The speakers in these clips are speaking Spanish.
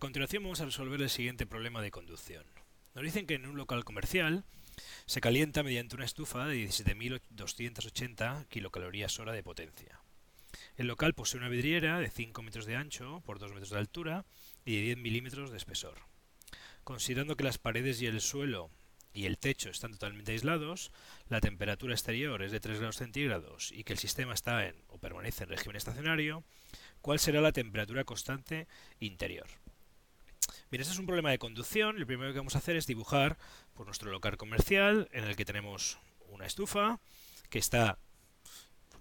continuación vamos a resolver el siguiente problema de conducción. Nos dicen que en un local comercial se calienta mediante una estufa de 17.280 kilocalorías hora de potencia. El local posee una vidriera de 5 metros de ancho por 2 metros de altura y de 10 milímetros de espesor. Considerando que las paredes y el suelo y el techo están totalmente aislados, la temperatura exterior es de 3 grados centígrados y que el sistema está en o permanece en régimen estacionario, ¿cuál será la temperatura constante interior? Bien, este es un problema de conducción. Lo primero que vamos a hacer es dibujar por nuestro local comercial en el que tenemos una estufa que está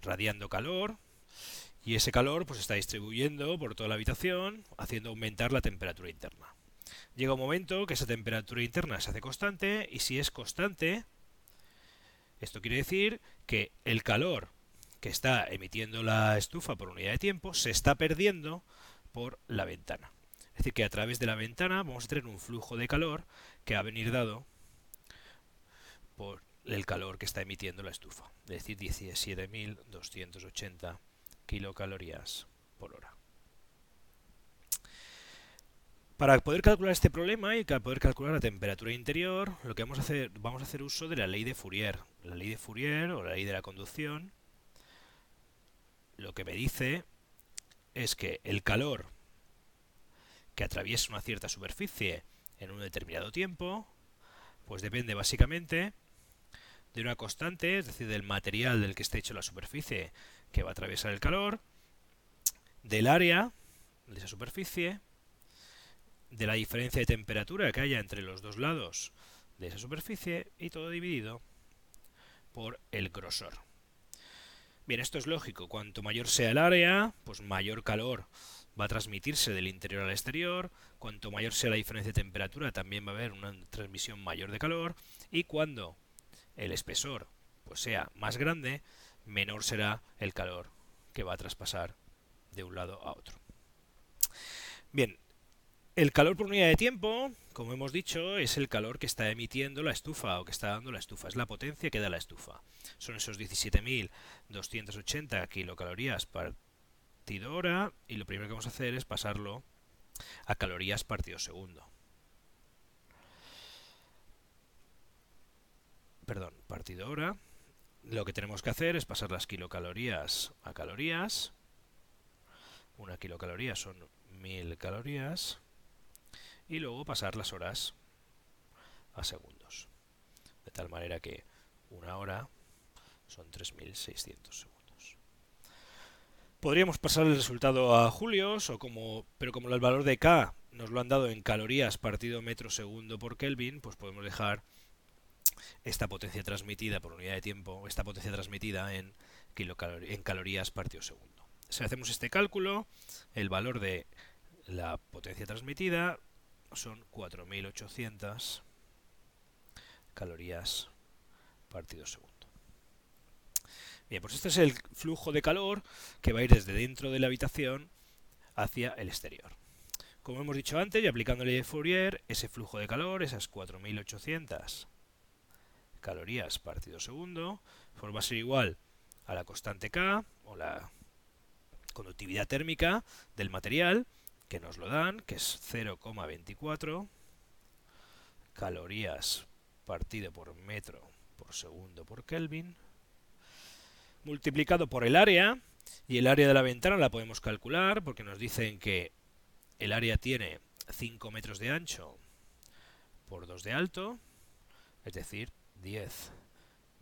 radiando calor y ese calor pues está distribuyendo por toda la habitación haciendo aumentar la temperatura interna. Llega un momento que esa temperatura interna se hace constante y si es constante, esto quiere decir que el calor que está emitiendo la estufa por unidad de tiempo se está perdiendo por la ventana. Es decir, que a través de la ventana vamos a tener un flujo de calor que va a venir dado por el calor que está emitiendo la estufa, es decir, 17.280 kilocalorías por hora. Para poder calcular este problema y para poder calcular la temperatura interior, lo que vamos a hacer, vamos a hacer uso de la ley de Fourier. La ley de Fourier o la ley de la conducción, lo que me dice es que el calor que atraviesa una cierta superficie en un determinado tiempo, pues depende básicamente de una constante, es decir, del material del que está hecho la superficie que va a atravesar el calor, del área de esa superficie, de la diferencia de temperatura que haya entre los dos lados de esa superficie y todo dividido por el grosor. Bien, esto es lógico. Cuanto mayor sea el área, pues mayor calor va a transmitirse del interior al exterior, cuanto mayor sea la diferencia de temperatura también va a haber una transmisión mayor de calor y cuando el espesor pues sea más grande, menor será el calor que va a traspasar de un lado a otro. Bien, el calor por unidad de tiempo, como hemos dicho, es el calor que está emitiendo la estufa o que está dando la estufa, es la potencia que da la estufa. Son esos 17.280 kilocalorías por hora y lo primero que vamos a hacer es pasarlo a calorías partido segundo. Perdón, partido hora. Lo que tenemos que hacer es pasar las kilocalorías a calorías. Una kilocaloría son mil calorías. Y luego pasar las horas a segundos. De tal manera que una hora son 3.600 segundos. Podríamos pasar el resultado a julios, o como, pero como el valor de K nos lo han dado en calorías partido metro segundo por Kelvin, pues podemos dejar esta potencia transmitida por unidad de tiempo, esta potencia transmitida en, en calorías partido segundo. Si hacemos este cálculo, el valor de la potencia transmitida son 4.800 calorías partido segundo. Bien, pues este es el flujo de calor que va a ir desde dentro de la habitación hacia el exterior. Como hemos dicho antes, y de Fourier, ese flujo de calor, esas 4800 calorías partido segundo, pues va a ser igual a la constante K, o la conductividad térmica del material, que nos lo dan, que es 0,24 calorías partido por metro por segundo por Kelvin, multiplicado por el área, y el área de la ventana la podemos calcular porque nos dicen que el área tiene 5 metros de ancho por 2 de alto, es decir, 10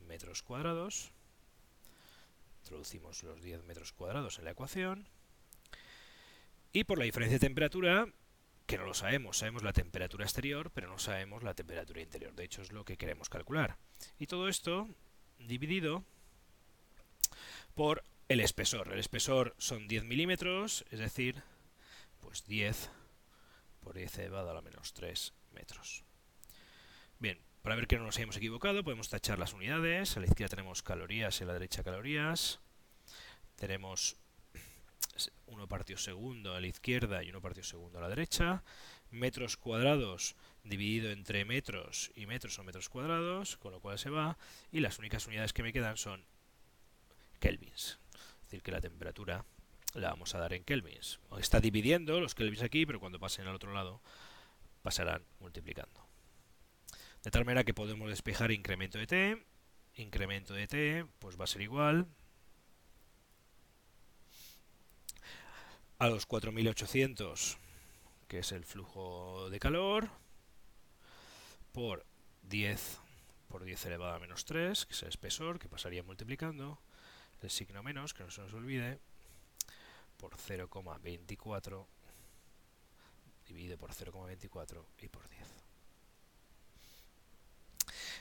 metros cuadrados. Introducimos los 10 metros cuadrados en la ecuación. Y por la diferencia de temperatura, que no lo sabemos, sabemos la temperatura exterior, pero no sabemos la temperatura interior. De hecho, es lo que queremos calcular. Y todo esto dividido por el espesor. El espesor son 10 milímetros, es decir, pues 10 por 10 elevado a la menos 3 metros. Bien, para ver que no nos hayamos equivocado, podemos tachar las unidades. A la izquierda tenemos calorías y a la derecha calorías. Tenemos 1 partido segundo a la izquierda y 1 partido segundo a la derecha. Metros cuadrados dividido entre metros y metros o metros cuadrados, con lo cual se va. Y las únicas unidades que me quedan son kelvins. Es decir, que la temperatura la vamos a dar en kelvins. Está dividiendo los kelvins aquí, pero cuando pasen al otro lado pasarán multiplicando. De tal manera que podemos despejar incremento de t, incremento de t, pues va a ser igual a los 4800, que es el flujo de calor, por 10 por 10 elevado a menos 3, que es el espesor, que pasaría multiplicando, el signo menos, que no se nos olvide, por 0,24 dividido por 0,24 y por 10.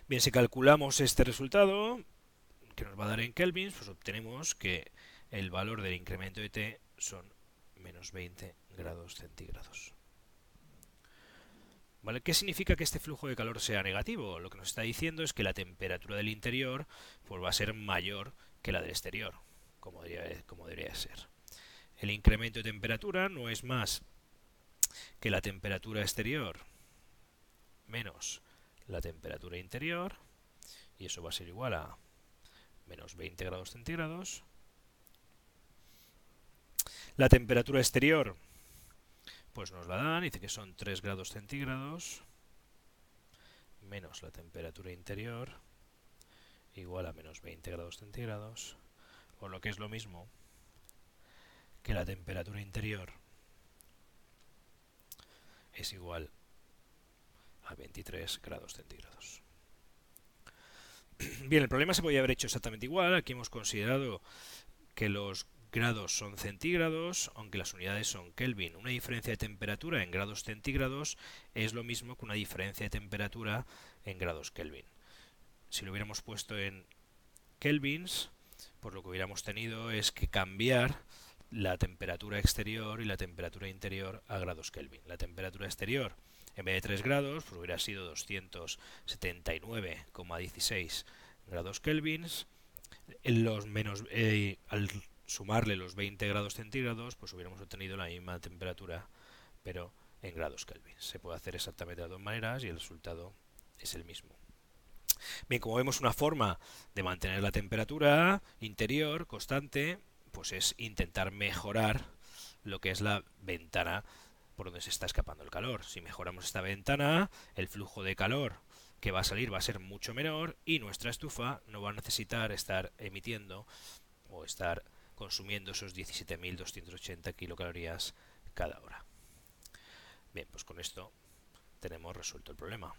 Bien, si calculamos este resultado, que nos va a dar en kelvins, pues obtenemos que el valor del incremento de T son menos 20 grados centígrados. ¿Vale? ¿Qué significa que este flujo de calor sea negativo? Lo que nos está diciendo es que la temperatura del interior pues, va a ser mayor que la del exterior, como debería, ser. El incremento de temperatura no es más que la temperatura exterior menos la temperatura interior, y eso va a ser igual a menos 20 grados centígrados. La temperatura exterior, pues nos la dan, dice que son 3 grados centígrados, menos la temperatura interior, igual a menos 20 grados centígrados, o lo que es lo mismo que la temperatura interior es igual a 23 grados centígrados. Bien, el problema se podría haber hecho exactamente igual. Aquí hemos considerado que los grados son centígrados, aunque las unidades son Kelvin. Una diferencia de temperatura en grados centígrados es lo mismo que una diferencia de temperatura en grados Kelvin. Si lo hubiéramos puesto en kelvins, pues lo que hubiéramos tenido es que cambiar la temperatura exterior y la temperatura interior a grados Kelvin. La temperatura exterior en vez de 3 grados, pues hubiera sido 279,16 grados kelvins. los menos, eh, al sumarle los 20 grados centígrados, pues hubiéramos obtenido la misma temperatura, pero en grados kelvin. Se puede hacer exactamente de dos maneras y el resultado es el mismo. Bien, como vemos una forma de mantener la temperatura interior constante, pues es intentar mejorar lo que es la ventana por donde se está escapando el calor. Si mejoramos esta ventana, el flujo de calor que va a salir va a ser mucho menor y nuestra estufa no va a necesitar estar emitiendo o estar consumiendo esos 17.280 kilocalorías cada hora. Bien, pues con esto tenemos resuelto el problema.